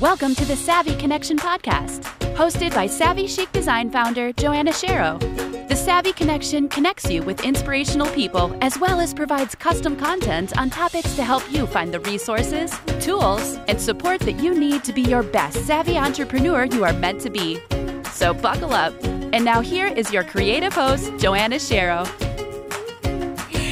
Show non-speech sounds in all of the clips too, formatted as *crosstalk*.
Welcome to the Savvy Connection podcast, hosted by Savvy Chic Design founder Joanna Shero. The Savvy Connection connects you with inspirational people as well as provides custom content on topics to help you find the resources, tools, and support that you need to be your best savvy entrepreneur you are meant to be. So buckle up. And now here is your creative host, Joanna Shero.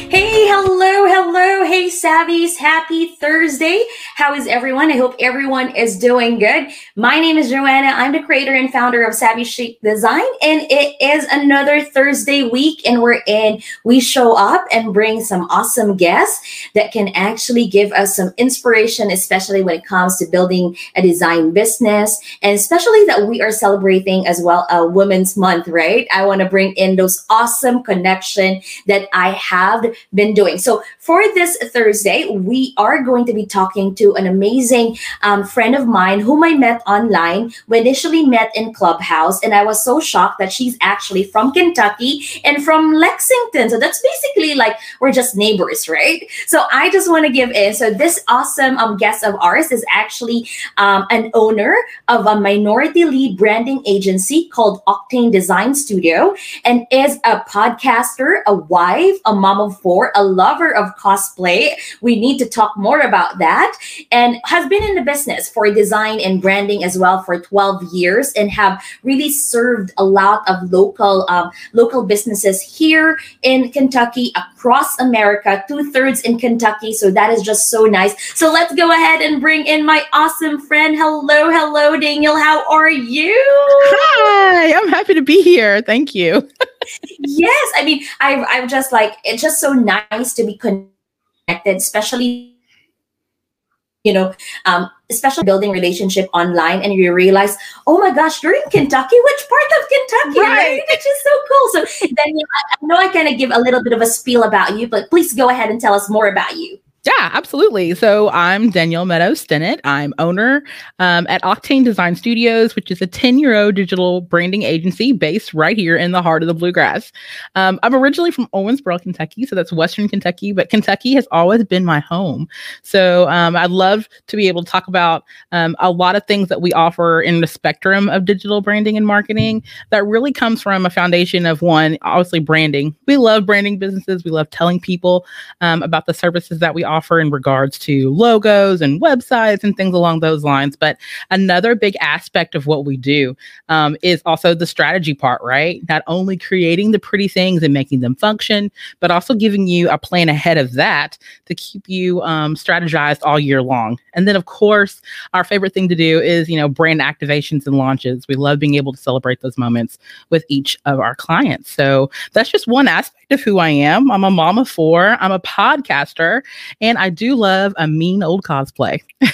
Hey, hello, hello. Hey, Savvies. Happy Thursday. How is everyone? I hope everyone is doing good. My name is Joanna. I'm the creator and founder of Savvy Chic Design, and it is another Thursday week, and we're in. We show up and bring some awesome guests that can actually give us some inspiration, especially when it comes to building a design business, and especially that we are celebrating as well a Women's Month, right? I want to bring in those awesome connection that I have been doing. So for this Thursday, we are going to be talking to an amazing um, friend of mine whom I met online. We initially met in Clubhouse, and I was so shocked that she's actually from Kentucky and from Lexington. So that's basically like we're just neighbors, right? So I just want to give in. So this awesome um, guest of ours is actually um, an owner of a minority lead branding agency called Octane Design Studio and is a podcaster, a wife, a mom of four, a lover of cosplay. We need to talk more about that. And has been in the business for design and branding as well for 12 years and have really served a lot of local um, local businesses here in Kentucky, across America, two thirds in Kentucky. So that is just so nice. So let's go ahead and bring in my awesome friend. Hello, hello, Daniel. How are you? Hi, I'm happy to be here. Thank you. *laughs* yes, I mean, I, I'm just like, it's just so nice to be connected, especially you know, um, especially building relationship online, and you realize, oh my gosh, you're in Kentucky. Which part of Kentucky? Right. Which is so cool. So then you know, I know I kind of give a little bit of a spiel about you, but please go ahead and tell us more about you. Yeah, absolutely. So I'm Danielle Meadows Stinnett. I'm owner um, at Octane Design Studios, which is a 10 year old digital branding agency based right here in the heart of the bluegrass. Um, I'm originally from Owensboro, Kentucky, so that's Western Kentucky, but Kentucky has always been my home. So um, I'd love to be able to talk about um, a lot of things that we offer in the spectrum of digital branding and marketing that really comes from a foundation of one, obviously branding. We love branding businesses, we love telling people um, about the services that we offer offer in regards to logos and websites and things along those lines. But another big aspect of what we do um, is also the strategy part, right? Not only creating the pretty things and making them function, but also giving you a plan ahead of that to keep you um, strategized all year long. And then, of course, our favorite thing to do is, you know, brand activations and launches. We love being able to celebrate those moments with each of our clients. So that's just one aspect of who I am. I'm a mom of four, I'm a podcaster, and I do love a mean old cosplay. *laughs* that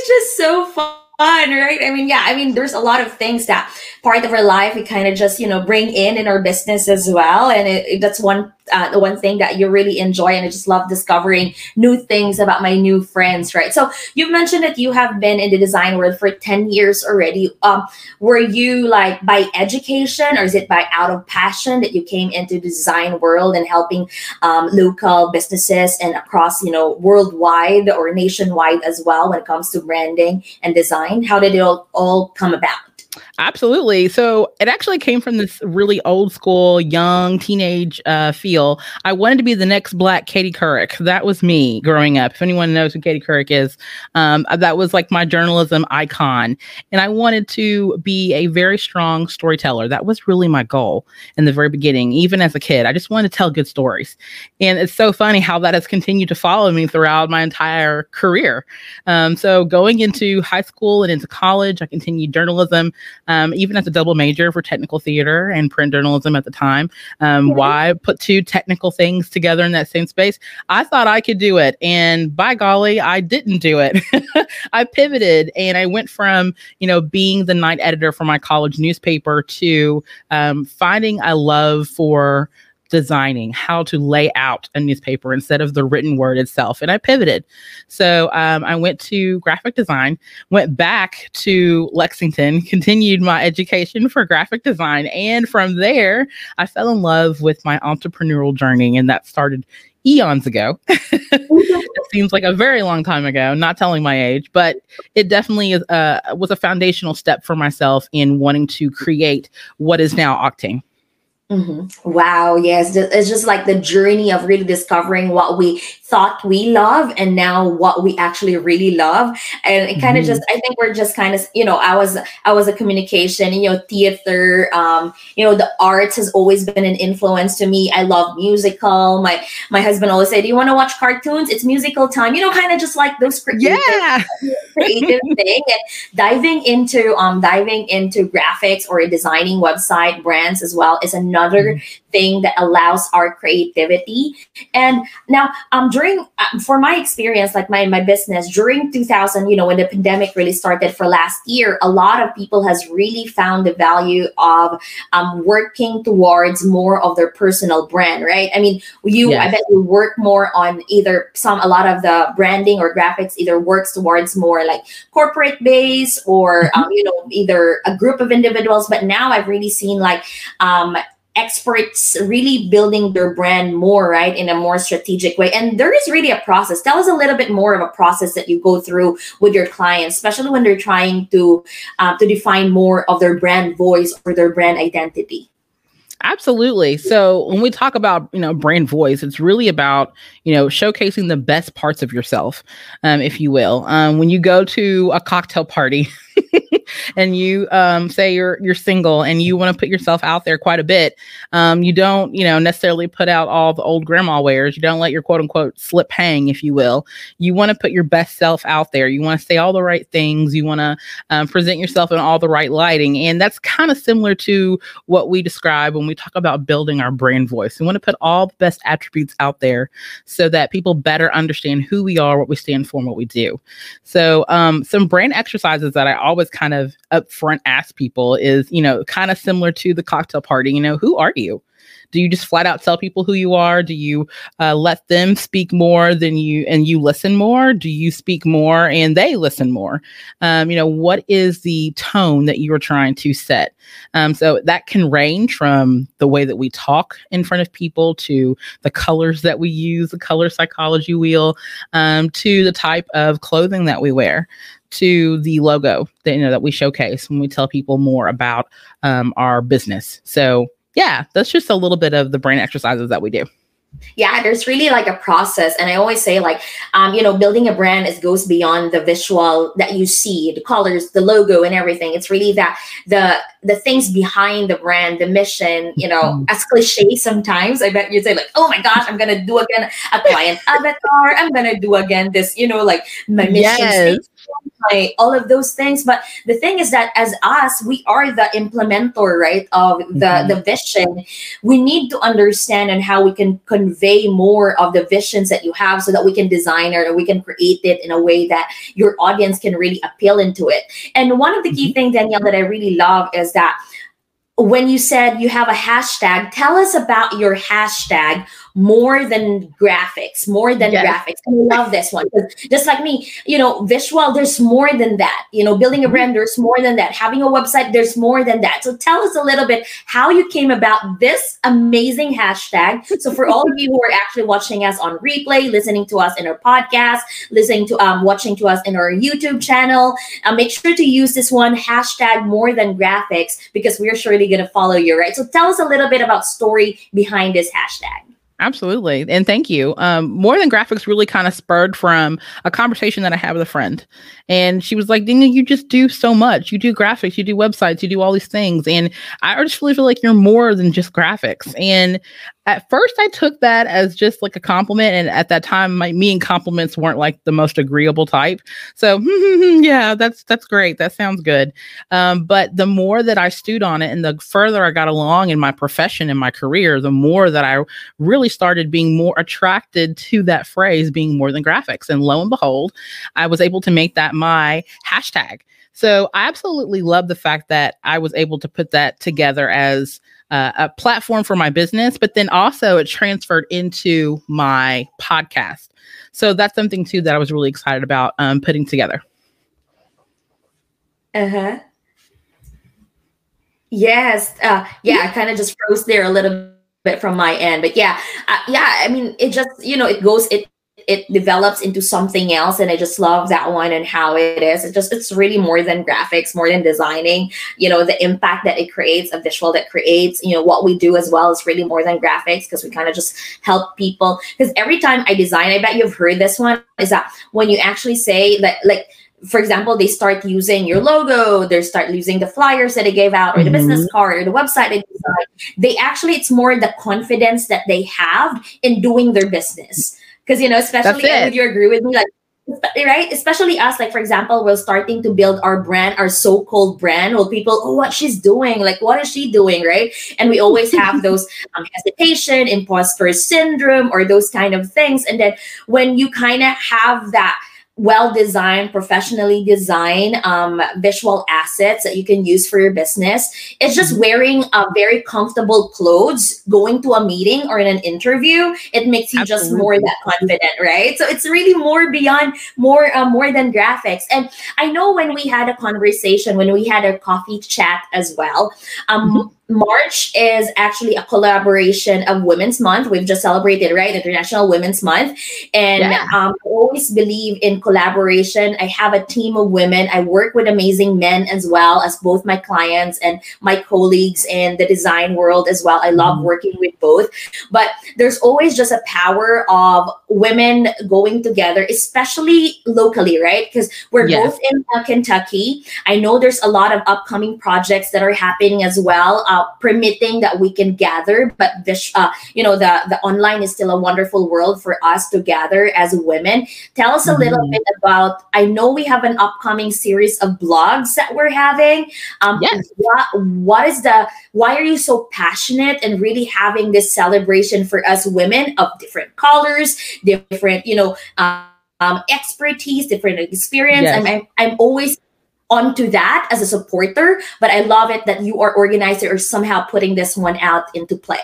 is just so fun fun, right? I mean, yeah, I mean, there's a lot of things that part of our life we kind of just, you know, bring in in our business as well. And it, it, that's one uh, one thing that you really enjoy and i just love discovering new things about my new friends right so you mentioned that you have been in the design world for 10 years already um, were you like by education or is it by out of passion that you came into the design world and helping um, local businesses and across you know worldwide or nationwide as well when it comes to branding and design how did it all, all come about Absolutely. So it actually came from this really old school, young teenage uh, feel. I wanted to be the next Black Katie Couric. That was me growing up. If anyone knows who Katie Couric is, um, that was like my journalism icon. And I wanted to be a very strong storyteller. That was really my goal in the very beginning, even as a kid. I just wanted to tell good stories. And it's so funny how that has continued to follow me throughout my entire career. Um, so going into high school and into college, I continued journalism um, even as a double major for technical theater and print journalism at the time. Um, Why put two technical things together in that same space? I thought I could do it. And by golly, I didn't do it. *laughs* I pivoted and I went from, you know, being the night editor for my college newspaper to um, finding a love for designing, how to lay out a newspaper instead of the written word itself. And I pivoted. So um, I went to graphic design, went back to Lexington, continued my education for graphic design. And from there, I fell in love with my entrepreneurial journey. And that started eons ago. *laughs* it seems like a very long time ago, not telling my age, but it definitely is, uh, was a foundational step for myself in wanting to create what is now Octane. Mm-hmm. Wow. Yes. It's just like the journey of really discovering what we thought we love and now what we actually really love. And it kind of mm-hmm. just, I think we're just kind of, you know, I was, I was a communication, you know, theater, um, you know, the arts has always been an influence to me. I love musical. My, my husband always said, do you want to watch cartoons? It's musical time, you know, kind of just like those creative, yeah. *laughs* creative thing and diving into, um, diving into graphics or designing website brands as well is another another mm-hmm. thing that allows our creativity. And now, um, during uh, for my experience, like my my business during 2000, you know, when the pandemic really started for last year, a lot of people has really found the value of um, working towards more of their personal brand, right? I mean, you yes. I bet you work more on either some a lot of the branding or graphics either works towards more like corporate base or mm-hmm. um, you know either a group of individuals. But now I've really seen like um, experts really building their brand more right in a more strategic way and there is really a process tell us a little bit more of a process that you go through with your clients especially when they're trying to uh, to define more of their brand voice or their brand identity Absolutely. So when we talk about you know brand voice, it's really about you know showcasing the best parts of yourself, um, if you will. Um, when you go to a cocktail party, *laughs* and you um, say you're you're single and you want to put yourself out there quite a bit, um, you don't you know necessarily put out all the old grandma wares. You don't let your quote unquote slip hang, if you will. You want to put your best self out there. You want to say all the right things. You want to um, present yourself in all the right lighting, and that's kind of similar to what we describe when we talk about building our brand voice. We want to put all the best attributes out there so that people better understand who we are, what we stand for, and what we do. So, um, some brand exercises that I always kind of upfront ask people is, you know, kind of similar to the cocktail party, you know, who are you? Do you just flat out tell people who you are? Do you uh, let them speak more than you and you listen more? Do you speak more and they listen more? Um, you know, what is the tone that you are trying to set? Um, so that can range from the way that we talk in front of people to the colors that we use, the color psychology wheel, um, to the type of clothing that we wear to the logo that you know that we showcase when we tell people more about um, our business. So yeah, that's just a little bit of the brain exercises that we do. Yeah there's really like a process and i always say like um, you know building a brand is goes beyond the visual that you see the colors the logo and everything. It's really that the the things behind the brand the mission you know mm-hmm. as cliche sometimes i bet you'd say like oh my gosh i'm gonna do again a client *laughs* avatar. I'm gonna do again this you know like my mission yes all of those things but the thing is that as us we are the implementer right of the mm-hmm. the vision we need to understand and how we can convey more of the visions that you have so that we can design it or we can create it in a way that your audience can really appeal into it and one of the key mm-hmm. things danielle that i really love is that when you said you have a hashtag, tell us about your hashtag more than graphics, more than yes. graphics. I love this one. Just like me, you know, visual, there's more than that. You know, building a mm-hmm. brand, there's more than that. Having a website, there's more than that. So tell us a little bit how you came about this amazing hashtag. So for all of you who are actually watching us on replay, listening to us in our podcast, listening to um watching to us in our YouTube channel, uh, make sure to use this one hashtag more than graphics because we're surely going to follow you, right? So tell us a little bit about story behind this hashtag. Absolutely. And thank you. Um, More Than Graphics really kind of spurred from a conversation that I had with a friend. And she was like, Dina, you just do so much. You do graphics, you do websites, you do all these things. And I just really feel like you're more than just graphics. And at first I took that as just like a compliment. And at that time, my me and compliments weren't like the most agreeable type. So *laughs* yeah, that's that's great. That sounds good. Um, but the more that I stewed on it and the further I got along in my profession and my career, the more that I really started being more attracted to that phrase being more than graphics. And lo and behold, I was able to make that my hashtag. So I absolutely love the fact that I was able to put that together as uh, a platform for my business, but then also it transferred into my podcast. So that's something too that I was really excited about um, putting together. Uh huh. Yes. Uh, yeah, I kind of just froze there a little bit from my end, but yeah, uh, yeah. I mean, it just you know it goes it it develops into something else and i just love that one and how it is it just it's really more than graphics more than designing you know the impact that it creates a visual that creates you know what we do as well is really more than graphics because we kind of just help people because every time i design i bet you've heard this one is that when you actually say that like for example, they start using your logo, they start using the flyers that they gave out, or the mm-hmm. business card, or the website they design. They actually, it's more the confidence that they have in doing their business. Because you know, especially would you agree with me? Like right? Especially us like for example we're starting to build our brand our so-called brand well people oh what she's doing? Like what is she doing? Right? And we always have *laughs* those um, hesitation imposter syndrome or those kind of things. And then when you kind of have that well designed, professionally designed um, visual assets that you can use for your business. It's just mm-hmm. wearing a very comfortable clothes, going to a meeting or in an interview. It makes you Absolutely. just more that confident, right? So it's really more beyond more uh, more than graphics. And I know when we had a conversation, when we had a coffee chat as well. Um, mm-hmm March is actually a collaboration of Women's Month. We've just celebrated, right? International Women's Month. And yeah. um, I always believe in collaboration. I have a team of women. I work with amazing men as well as both my clients and my colleagues in the design world as well. I love mm-hmm. working with both. But there's always just a power of women going together, especially locally, right? Because we're both in uh, Kentucky. I know there's a lot of upcoming projects that are happening as well. Uh, permitting that we can gather but this uh, you know the the online is still a wonderful world for us to gather as women tell us a mm-hmm. little bit about i know we have an upcoming series of blogs that we're having um yes. what what is the why are you so passionate and really having this celebration for us women of different colors different you know um, um expertise different experience yes. and I'm, I'm always onto that as a supporter, but I love it that you are organizer or somehow putting this one out into play.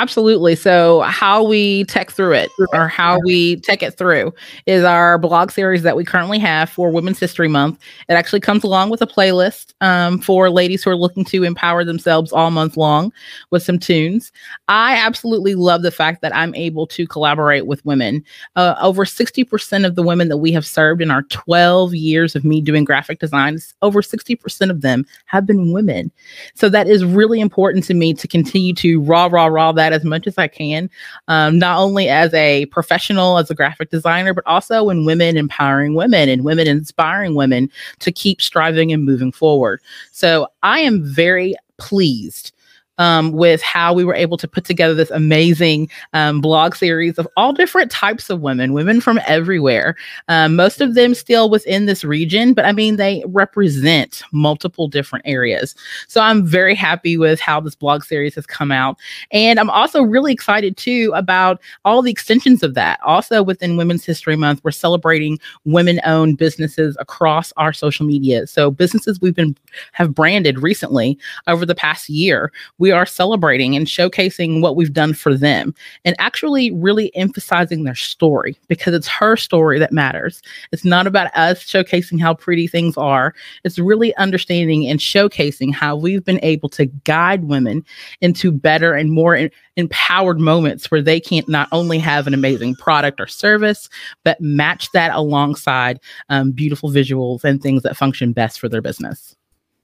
Absolutely. So, how we tech through it or how we tech it through is our blog series that we currently have for Women's History Month. It actually comes along with a playlist um, for ladies who are looking to empower themselves all month long with some tunes. I absolutely love the fact that I'm able to collaborate with women. Uh, over 60% of the women that we have served in our 12 years of me doing graphic designs, over 60% of them have been women. So, that is really important to me to continue to raw, raw, raw that that as much as I can, um, not only as a professional, as a graphic designer, but also in women empowering women and women inspiring women to keep striving and moving forward. So I am very pleased um, with how we were able to put together this amazing um, blog series of all different types of women, women from everywhere. Um, most of them still within this region, but I mean, they represent multiple different areas. So I'm very happy with how this blog series has come out. And I'm also really excited too about all the extensions of that. Also, within Women's History Month, we're celebrating women owned businesses across our social media. So businesses we've been have branded recently over the past year. We we are celebrating and showcasing what we've done for them and actually really emphasizing their story because it's her story that matters. It's not about us showcasing how pretty things are. It's really understanding and showcasing how we've been able to guide women into better and more in- empowered moments where they can't not only have an amazing product or service, but match that alongside um, beautiful visuals and things that function best for their business.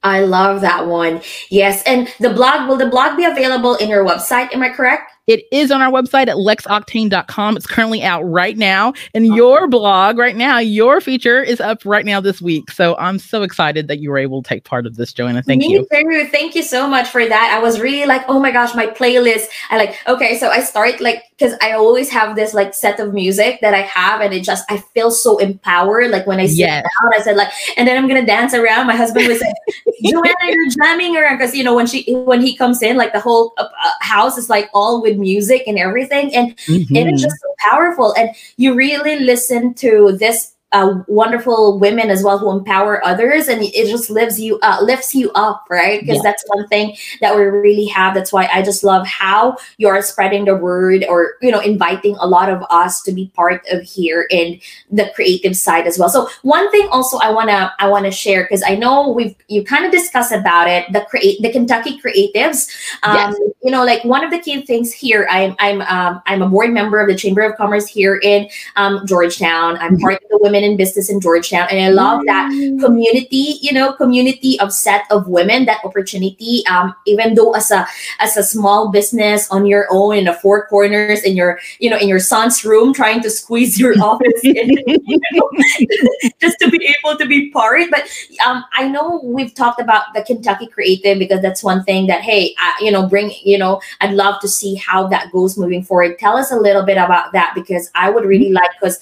I love that one. Yes. And the blog, will the blog be available in your website? Am I correct? It is on our website at lexoctane.com. It's currently out right now. And your blog right now, your feature is up right now this week. So I'm so excited that you were able to take part of this, Joanna. Thank Me you. Too. Thank you so much for that. I was really like, oh my gosh, my playlist. I like, okay, so I start like, because I always have this like set of music that I have, and it just, I feel so empowered. Like when I sit yes. down, I said, like, and then I'm going to dance around. My husband was *laughs* like, Joanna, you're jamming around. Because, you know, when she, when he comes in, like the whole uh, uh house is like all with music and everything and mm-hmm. it is just so powerful and you really listen to this uh, wonderful women as well who empower others and it just lives you uh, lifts you up right because yeah. that's one thing that we really have that's why i just love how you're spreading the word or you know inviting a lot of us to be part of here in the creative side as well so one thing also i want to i want to share because i know we've you kind of discussed about it the create the kentucky creatives um, yes. you know like one of the key things here i'm i'm um, i'm a board member of the chamber of commerce here in um, georgetown i'm mm-hmm. part of the women in business in Georgetown. And I love that mm. community, you know, community of set of women, that opportunity. Um, even though as a as a small business on your own in the four corners in your, you know, in your son's room, trying to squeeze your *laughs* office in, you know, *laughs* just to be able to be part. But um, I know we've talked about the Kentucky Creative because that's one thing that hey, I, you know, bring, you know, I'd love to see how that goes moving forward. Tell us a little bit about that because I would really like because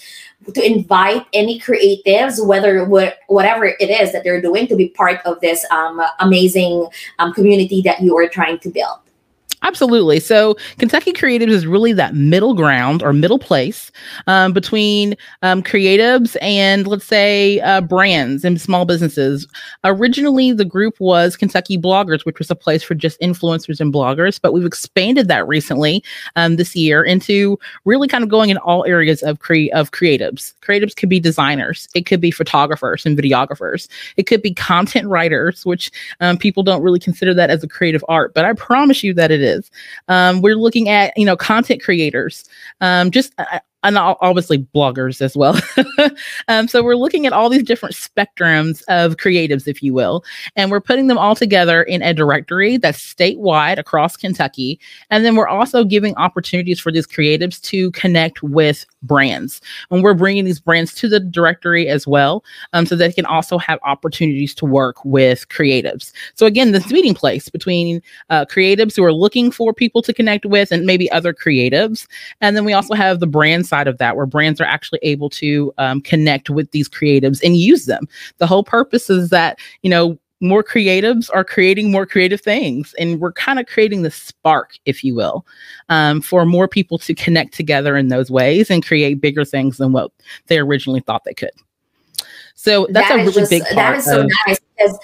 to invite any creatives, whether what whatever it is that they're doing, to be part of this um, amazing um, community that you are trying to build. Absolutely. So Kentucky Creatives is really that middle ground or middle place um, between um, creatives and let's say uh, brands and small businesses. Originally, the group was Kentucky Bloggers, which was a place for just influencers and bloggers, but we've expanded that recently um, this year into really kind of going in all areas of cre- of creatives. Creatives could be designers, it could be photographers and videographers, it could be content writers, which um, people don't really consider that as a creative art, but I promise you that it is. Um, we're looking at you know content creators, um, just uh, and obviously bloggers as well. *laughs* um, so we're looking at all these different spectrums of creatives, if you will, and we're putting them all together in a directory that's statewide across Kentucky. And then we're also giving opportunities for these creatives to connect with brands. And we're bringing these brands to the directory as well, um, so they can also have opportunities to work with creatives. So again, this meeting place between uh, creatives who are looking for people to connect with and maybe other creatives. And then we also have the brand side of that where brands are actually able to um, connect with these creatives and use them. The whole purpose is that, you know, more creatives are creating more creative things and we're kind of creating the spark if you will um, for more people to connect together in those ways and create bigger things than what they originally thought they could. So that's that a really just, big part that is so of, nice because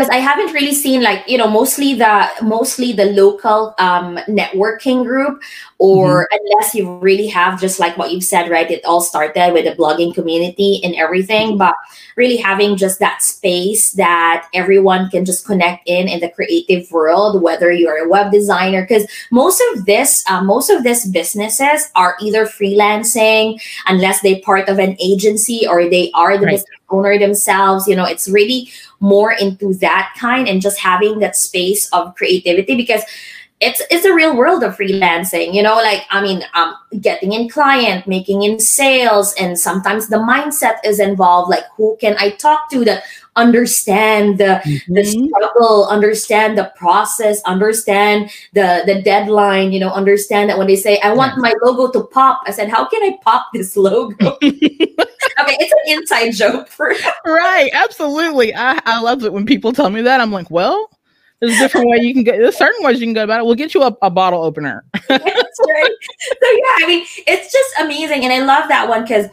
because I haven't really seen like you know mostly the mostly the local um, networking group or mm-hmm. unless you really have just like what you've said right it all started with the blogging community and everything mm-hmm. but really having just that space that everyone can just connect in in the creative world whether you're a web designer because most of this uh, most of these businesses are either freelancing unless they're part of an agency or they are the right. business owner themselves you know it's really more into that kind and just having that space of creativity because it's it's a real world of freelancing you know like i mean um getting in client making in sales and sometimes the mindset is involved like who can i talk to that understand the mm-hmm. the struggle understand the process understand the the deadline you know understand that when they say i want my logo to pop i said how can i pop this logo *laughs* okay, it's an inside joke for *laughs* right. Absolutely. I, I love it when people tell me that. I'm like, well, there's a different way you can go. There's certain ways you can go about it. We'll get you a, a bottle opener. That's right. So yeah, I mean, it's just amazing, and I love that one because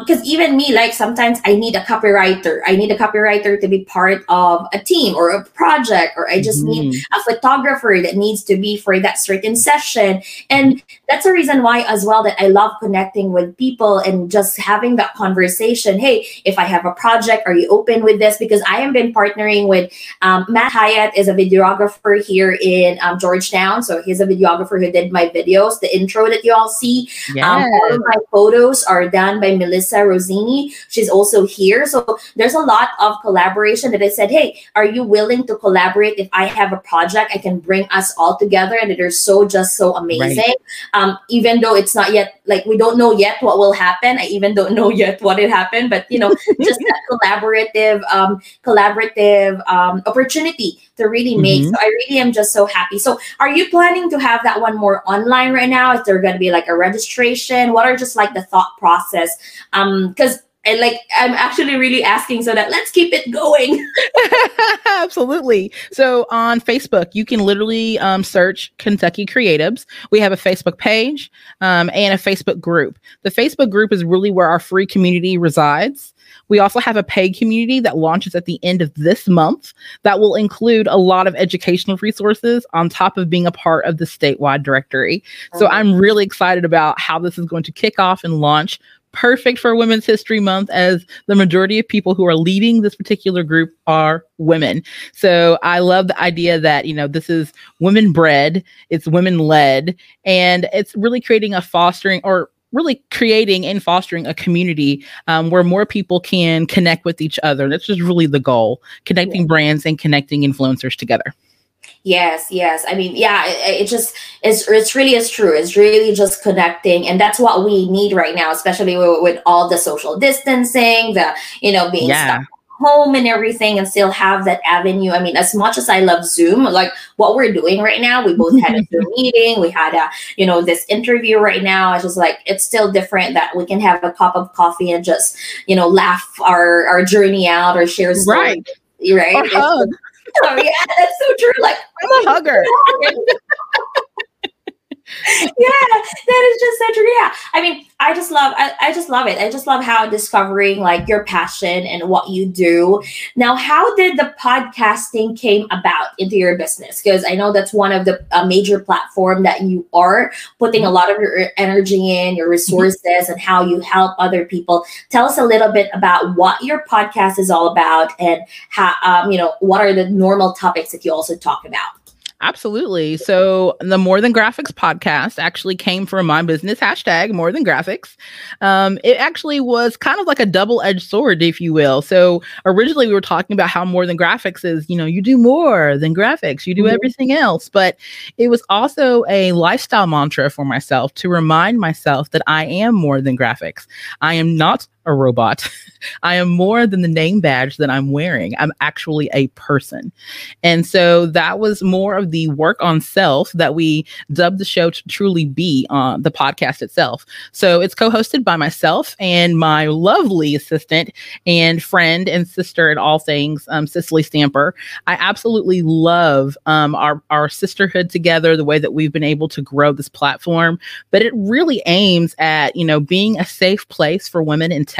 because um, even me, like sometimes I need a copywriter. I need a copywriter to be part of a team or a project, or I just mm need mm-hmm. a photographer that needs to be for that certain session. And that's a reason why, as well, that I love connecting with people and just having that conversation. Hey, if I have a project, are you open with this? Because I have been partnering with um, Matt Hyatt, is a videographer here in um, Georgetown. So he's a videographer who did my videos, the intro that you all see. Yes. Um, all of my photos are done by Melissa Rosini. She's also here. So there's a lot of collaboration that I said, hey, are you willing to collaborate? If I have a project, I can bring us all together. And they're so just so amazing. Right. Um, even though it's not yet like we don't know yet what will happen. I even don't know yet what it happened, but you know, just *laughs* that collaborative, um, collaborative um, opportunity to really make. Mm-hmm. So I really am just so happy. So are you planning to have that one more online right now? Is there going to be like a registration? What are just like the thought process um because and like I'm actually really asking so that let's keep it going. *laughs* Absolutely. So on Facebook, you can literally um, search Kentucky Creatives. We have a Facebook page um, and a Facebook group. The Facebook group is really where our free community resides. We also have a paid community that launches at the end of this month that will include a lot of educational resources on top of being a part of the statewide directory. So. I'm really excited about how this is going to kick off and launch perfect for Women's History Month as the majority of people who are leading this particular group are women. So I love the idea that, you know, this is women bred, it's women led, and it's really creating a fostering or really creating and fostering a community um, where more people can connect with each other. That's just really the goal connecting yeah. brands and connecting influencers together. Yes, yes. I mean, yeah, it, it, just it's it's really is true. It's really just connecting, and that's what we need right now, especially with, with all the social distancing, the you know being yeah. stuck home and everything, and still have that avenue. I mean, as much as I love Zoom, like what we're doing right now, we both had a Zoom *laughs* meeting, we had a you know this interview right now. It's just like it's still different that we can have a cup of coffee and just you know laugh our our journey out or share stories, right, right. *laughs* Oh yeah, that's so true. Like I'm a hugger. *laughs* *laughs* yeah, that is just so true. Yeah. I mean, I just love I, I just love it. I just love how discovering like your passion and what you do. Now, how did the podcasting came about into your business? Because I know that's one of the a major platform that you are putting a lot of your energy in, your resources, and how you help other people. Tell us a little bit about what your podcast is all about and how um, you know what are the normal topics that you also talk about. Absolutely. So the More Than Graphics podcast actually came from my business hashtag More Than Graphics. Um, it actually was kind of like a double-edged sword, if you will. So originally we were talking about how More Than Graphics is, you know, you do more than graphics, you do mm-hmm. everything else. But it was also a lifestyle mantra for myself to remind myself that I am more than graphics. I am not a robot. *laughs* I am more than the name badge that I'm wearing. I'm actually a person. And so that was more of the work on self that we dubbed the show to truly be on uh, the podcast itself. So it's co hosted by myself and my lovely assistant and friend and sister in all things, um, Cicely Stamper. I absolutely love um, our, our sisterhood together, the way that we've been able to grow this platform. But it really aims at, you know, being a safe place for women in tech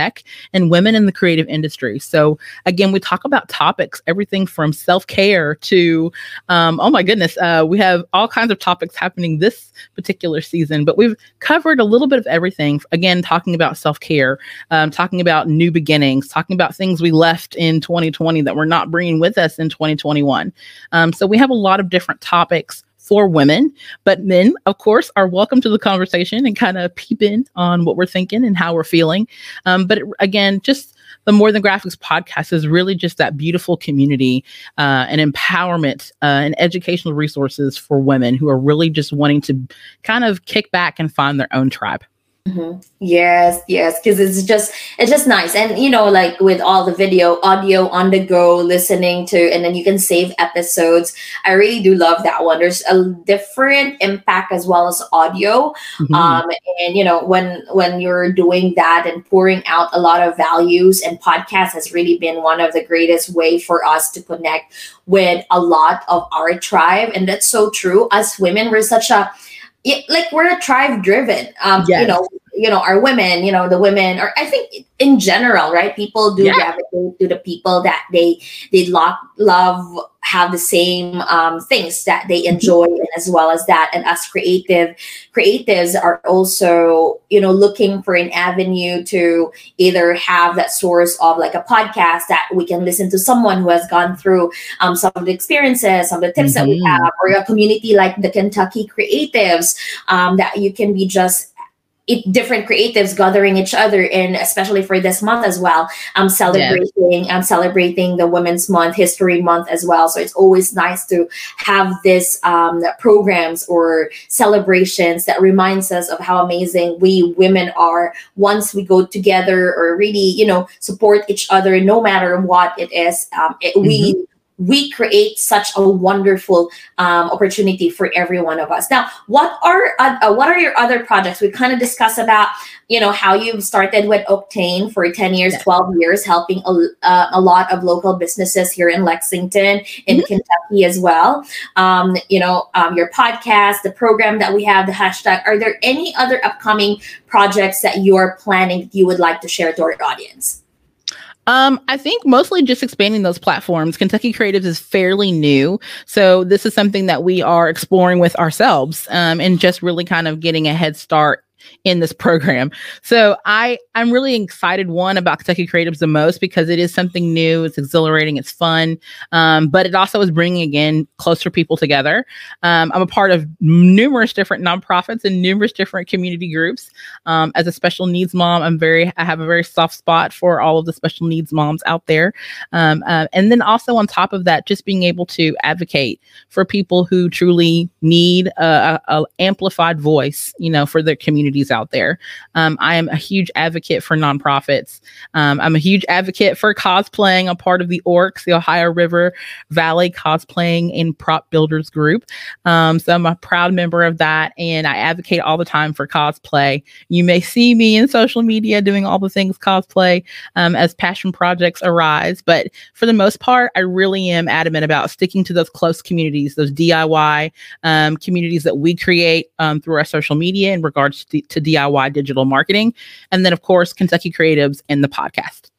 and women in the creative industry. So, again, we talk about topics, everything from self care to, um, oh my goodness, uh, we have all kinds of topics happening this particular season, but we've covered a little bit of everything. Again, talking about self care, um, talking about new beginnings, talking about things we left in 2020 that we're not bringing with us in 2021. Um, so, we have a lot of different topics for women, but men, of course, are welcome to the conversation and kind of peep in on what we're thinking and how we're feeling. Um, but it, again, just the More Than Graphics podcast is really just that beautiful community uh, and empowerment uh, and educational resources for women who are really just wanting to kind of kick back and find their own tribe. Mm-hmm. Yes, yes, because it's just it's just nice, and you know, like with all the video, audio on the go, listening to, and then you can save episodes. I really do love that one. There's a different impact as well as audio, mm-hmm. um, and you know, when when you're doing that and pouring out a lot of values, and podcast has really been one of the greatest way for us to connect with a lot of our tribe, and that's so true. As women, we're such a yeah, like we're a tribe driven. Um, yes. you know, you know, our women, you know, the women, or I think in general, right? People do yeah. gravitate to the people that they they love, love have the same um, things that they mm-hmm. enjoy, and as well as that. And us creative creatives are also, you know, looking for an avenue to either have that source of like a podcast that we can listen to someone who has gone through um, some of the experiences, some of the tips mm-hmm. that we mm-hmm. have, or a community like the Kentucky Creatives um, that you can be just it, different creatives gathering each other and especially for this month as well i'm celebrating yeah. i'm celebrating the women's month history month as well so it's always nice to have this um, programs or celebrations that reminds us of how amazing we women are once we go together or really you know support each other no matter what it is um, it, mm-hmm. we we create such a wonderful um, opportunity for every one of us. Now, what are uh, what are your other projects? We kind of discussed about you know how you've started with Octane for 10 years, 12 years, helping a, uh, a lot of local businesses here in Lexington, in mm-hmm. Kentucky as well. Um, you know, um, your podcast, the program that we have, the hashtag. Are there any other upcoming projects that you're planning that you would like to share to our audience? Um, I think mostly just expanding those platforms. Kentucky Creatives is fairly new. So this is something that we are exploring with ourselves um, and just really kind of getting a head start in this program. So I I'm really excited one about Kentucky Creatives the most because it is something new. It's exhilarating. It's fun, um, but it also is bringing again closer people together. Um, I'm a part of numerous different nonprofits and numerous different community groups. Um, as a special needs mom, I'm very I have a very soft spot for all of the special needs moms out there, um, uh, and then also on top of that, just being able to advocate for people who truly need a, a, a amplified voice, you know, for their communities out there. Um, I am a huge advocate for nonprofits. Um, I'm a huge advocate for cosplaying, a part of the ORCS, the Ohio River Valley Cosplaying and Prop Builders Group. Um, so I'm a proud member of that, and I advocate all the time for cosplay. You may see me in social media doing all the things cosplay um, as passion projects arise, but for the most part, I really am adamant about sticking to those close communities, those DIY um, communities that we create um, through our social media in regards to, to DIY digital marketing. And then, of course, Kentucky Creatives and the podcast.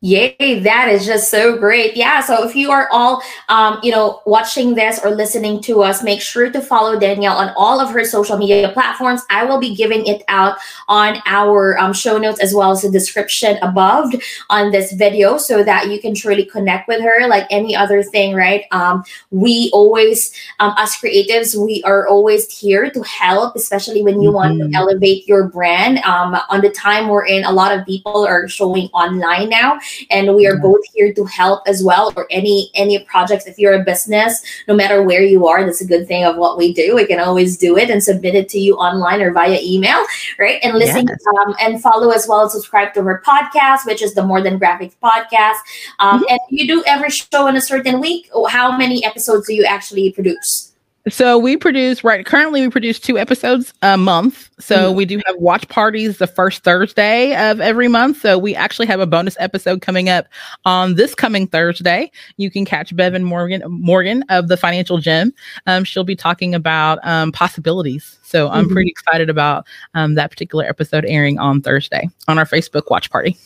Yay, that is just so great. Yeah. So if you are all, um, you know, watching this or listening to us, make sure to follow Danielle on all of her social media platforms. I will be giving it out on our um, show notes as well as the description above on this video so that you can truly connect with her like any other thing, right? Um, we always, um, us creatives, we are always here to help, especially when you mm-hmm. want to mm-hmm. elevate your brand. Um, on the time we're in, a lot of people are showing online now and we are both here to help as well or any any projects. If you're a business no matter where you are that's a good thing of what we do. We can always do it and submit it to you online or via email right? And listen yes. um, and follow as well and subscribe to her podcast which is the more than graphics podcast. Um, mm-hmm. and you do every show in a certain week. How many episodes do you actually produce so we produce right currently we produce two episodes a month. So mm-hmm. we do have watch parties the first Thursday of every month. So we actually have a bonus episode coming up on this coming Thursday. You can catch Bevan Morgan Morgan of the Financial Gym. Um, she'll be talking about um, possibilities. So I'm mm-hmm. pretty excited about um, that particular episode airing on Thursday on our Facebook watch party.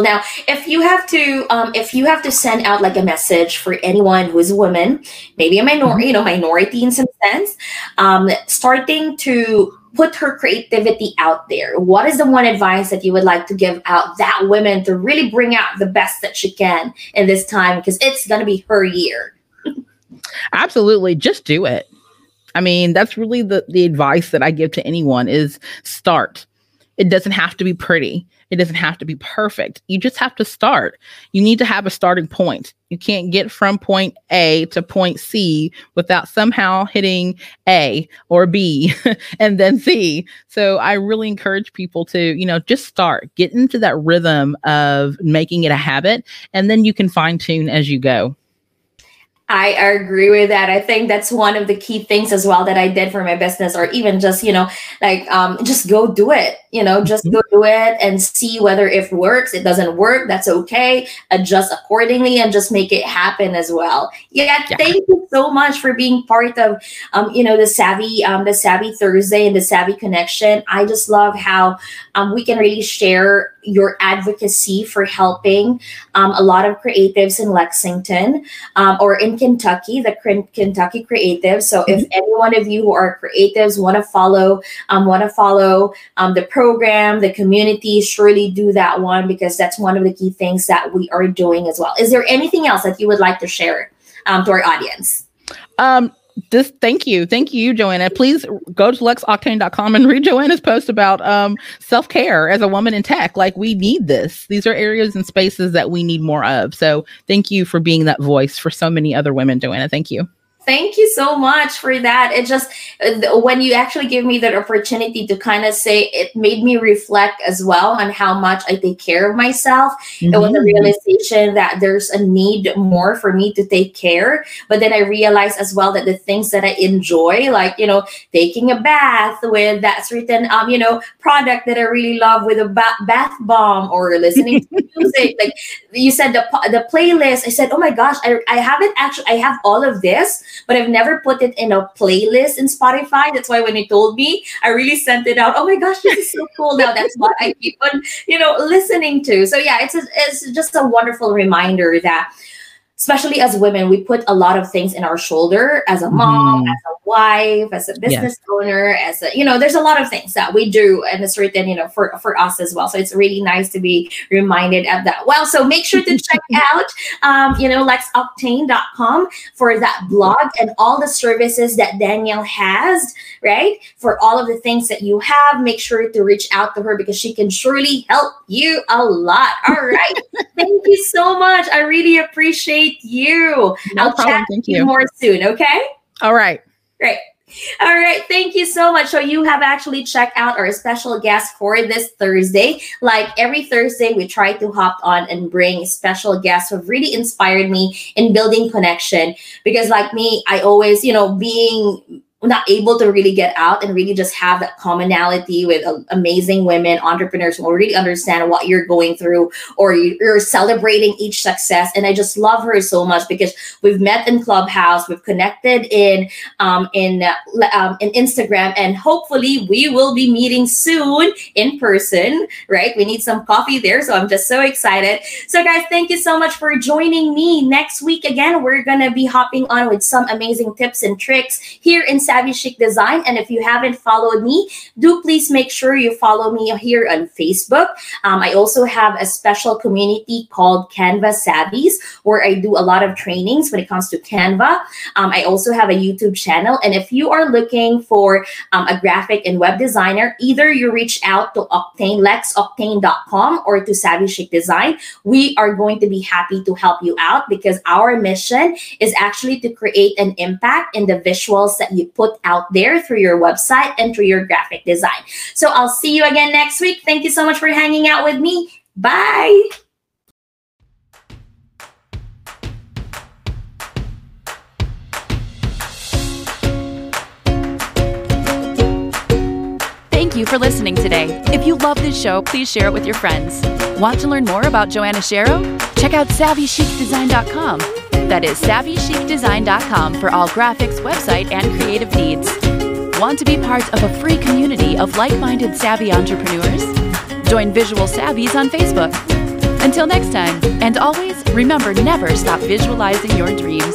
Now, if you have to, um, if you have to send out like a message for anyone who is a woman, maybe a minority, mm-hmm. you know, minority in some sense, um, starting to put her creativity out there. What is the one advice that you would like to give out that woman to really bring out the best that she can in this time because it's going to be her year? Absolutely, just do it. I mean, that's really the the advice that I give to anyone is start. It doesn't have to be pretty. It doesn't have to be perfect. You just have to start. You need to have a starting point. You can't get from point A to point C without somehow hitting A or B *laughs* and then C. So I really encourage people to, you know, just start, get into that rhythm of making it a habit, and then you can fine tune as you go. I agree with that. I think that's one of the key things as well that I did for my business, or even just, you know, like um, just go do it, you know, just mm-hmm. go do it and see whether it works. It doesn't work, that's okay. Adjust accordingly and just make it happen as well. Yeah, yeah. thank you so much for being part of, um, you know, the Savvy, um, the Savvy Thursday and the Savvy Connection. I just love how um, we can really share your advocacy for helping um, a lot of creatives in Lexington um, or in Kentucky, the Kentucky Creatives. So mm-hmm. if any one of you who are creatives want to follow, um, want to follow um, the program, the community, surely do that one because that's one of the key things that we are doing as well. Is there anything else that you would like to share um, to our audience? Um, this thank you thank you joanna. Please go to lexoctane.com and read joanna's post about um, self-care as a woman in tech. Like we need this. These are areas and spaces that we need more of. So thank you for being that voice for so many other women joanna. Thank you Thank you so much for that. It just, uh, when you actually give me that opportunity to kind of say, it made me reflect as well on how much I take care of myself. Mm-hmm. It was a mm-hmm. realization that there's a need more for me to take care. But then I realized as well that the things that I enjoy, like, you know, taking a bath with that certain, um, you know, product that I really love with a ba- bath bomb or listening to *laughs* music, like you said, the, the playlist, I said, oh my gosh, I, I haven't actually, I have all of this but I've never put it in a playlist in Spotify. That's why when you told me, I really sent it out. Oh my gosh, this is so cool now. That's what I keep on, you know, listening to. So yeah, it's a, it's just a wonderful reminder that especially as women, we put a lot of things in our shoulder as a mom, mm. as a wife, as a business yes. owner, as a, you know, there's a lot of things that we do and it's written, you know, for, for us as well. So it's really nice to be reminded of that. Well, so make sure to check *laughs* out, um, you know, lexoctane.com for that blog and all the services that Danielle has, right? For all of the things that you have, make sure to reach out to her because she can surely help you a lot. All right. *laughs* Thank you so much. I really appreciate you. No I'll problem. Thank you. more soon. Okay. All right. Great. All right, thank you so much. So you have actually checked out our special guest for this Thursday. Like every Thursday, we try to hop on and bring special guests who have really inspired me in building connection. Because like me, I always, you know, being not able to really get out and really just have that commonality with uh, amazing women entrepreneurs who really understand what you're going through or you're celebrating each success. And i just love her so much because we've met in clubhouse we've connected in um, in uh, um, in instagram and hopefully we will be meeting soon in person right? We need some coffee there so i'm just so excited. So guys thank you so much for joining me. Next week again we're gonna be hopping on with some amazing tips and tricks here in Savvy Chic Design. And if you haven't followed me, do please make sure you follow me here on Facebook. Um, I also have a special community called Canva Savvies, where I do a lot of trainings when it comes to Canva. Um, I also have a YouTube channel. And if you are looking for um, a graphic and web designer, either you reach out to Octane, lexoctane.com or to Savvy Chic Design. We are going to be happy to help you out because our mission is actually to create an impact in the visuals that you put put out there through your website and through your graphic design. So I'll see you again next week. Thank you so much for hanging out with me. Bye. Thank you for listening today. If you love this show, please share it with your friends. Want to learn more about Joanna Shero? Check out SavvyChicDesign.com that is SavvyChicDesign.com for all graphics, website, and creative needs. Want to be part of a free community of like minded savvy entrepreneurs? Join Visual Savvies on Facebook. Until next time, and always remember never stop visualizing your dreams.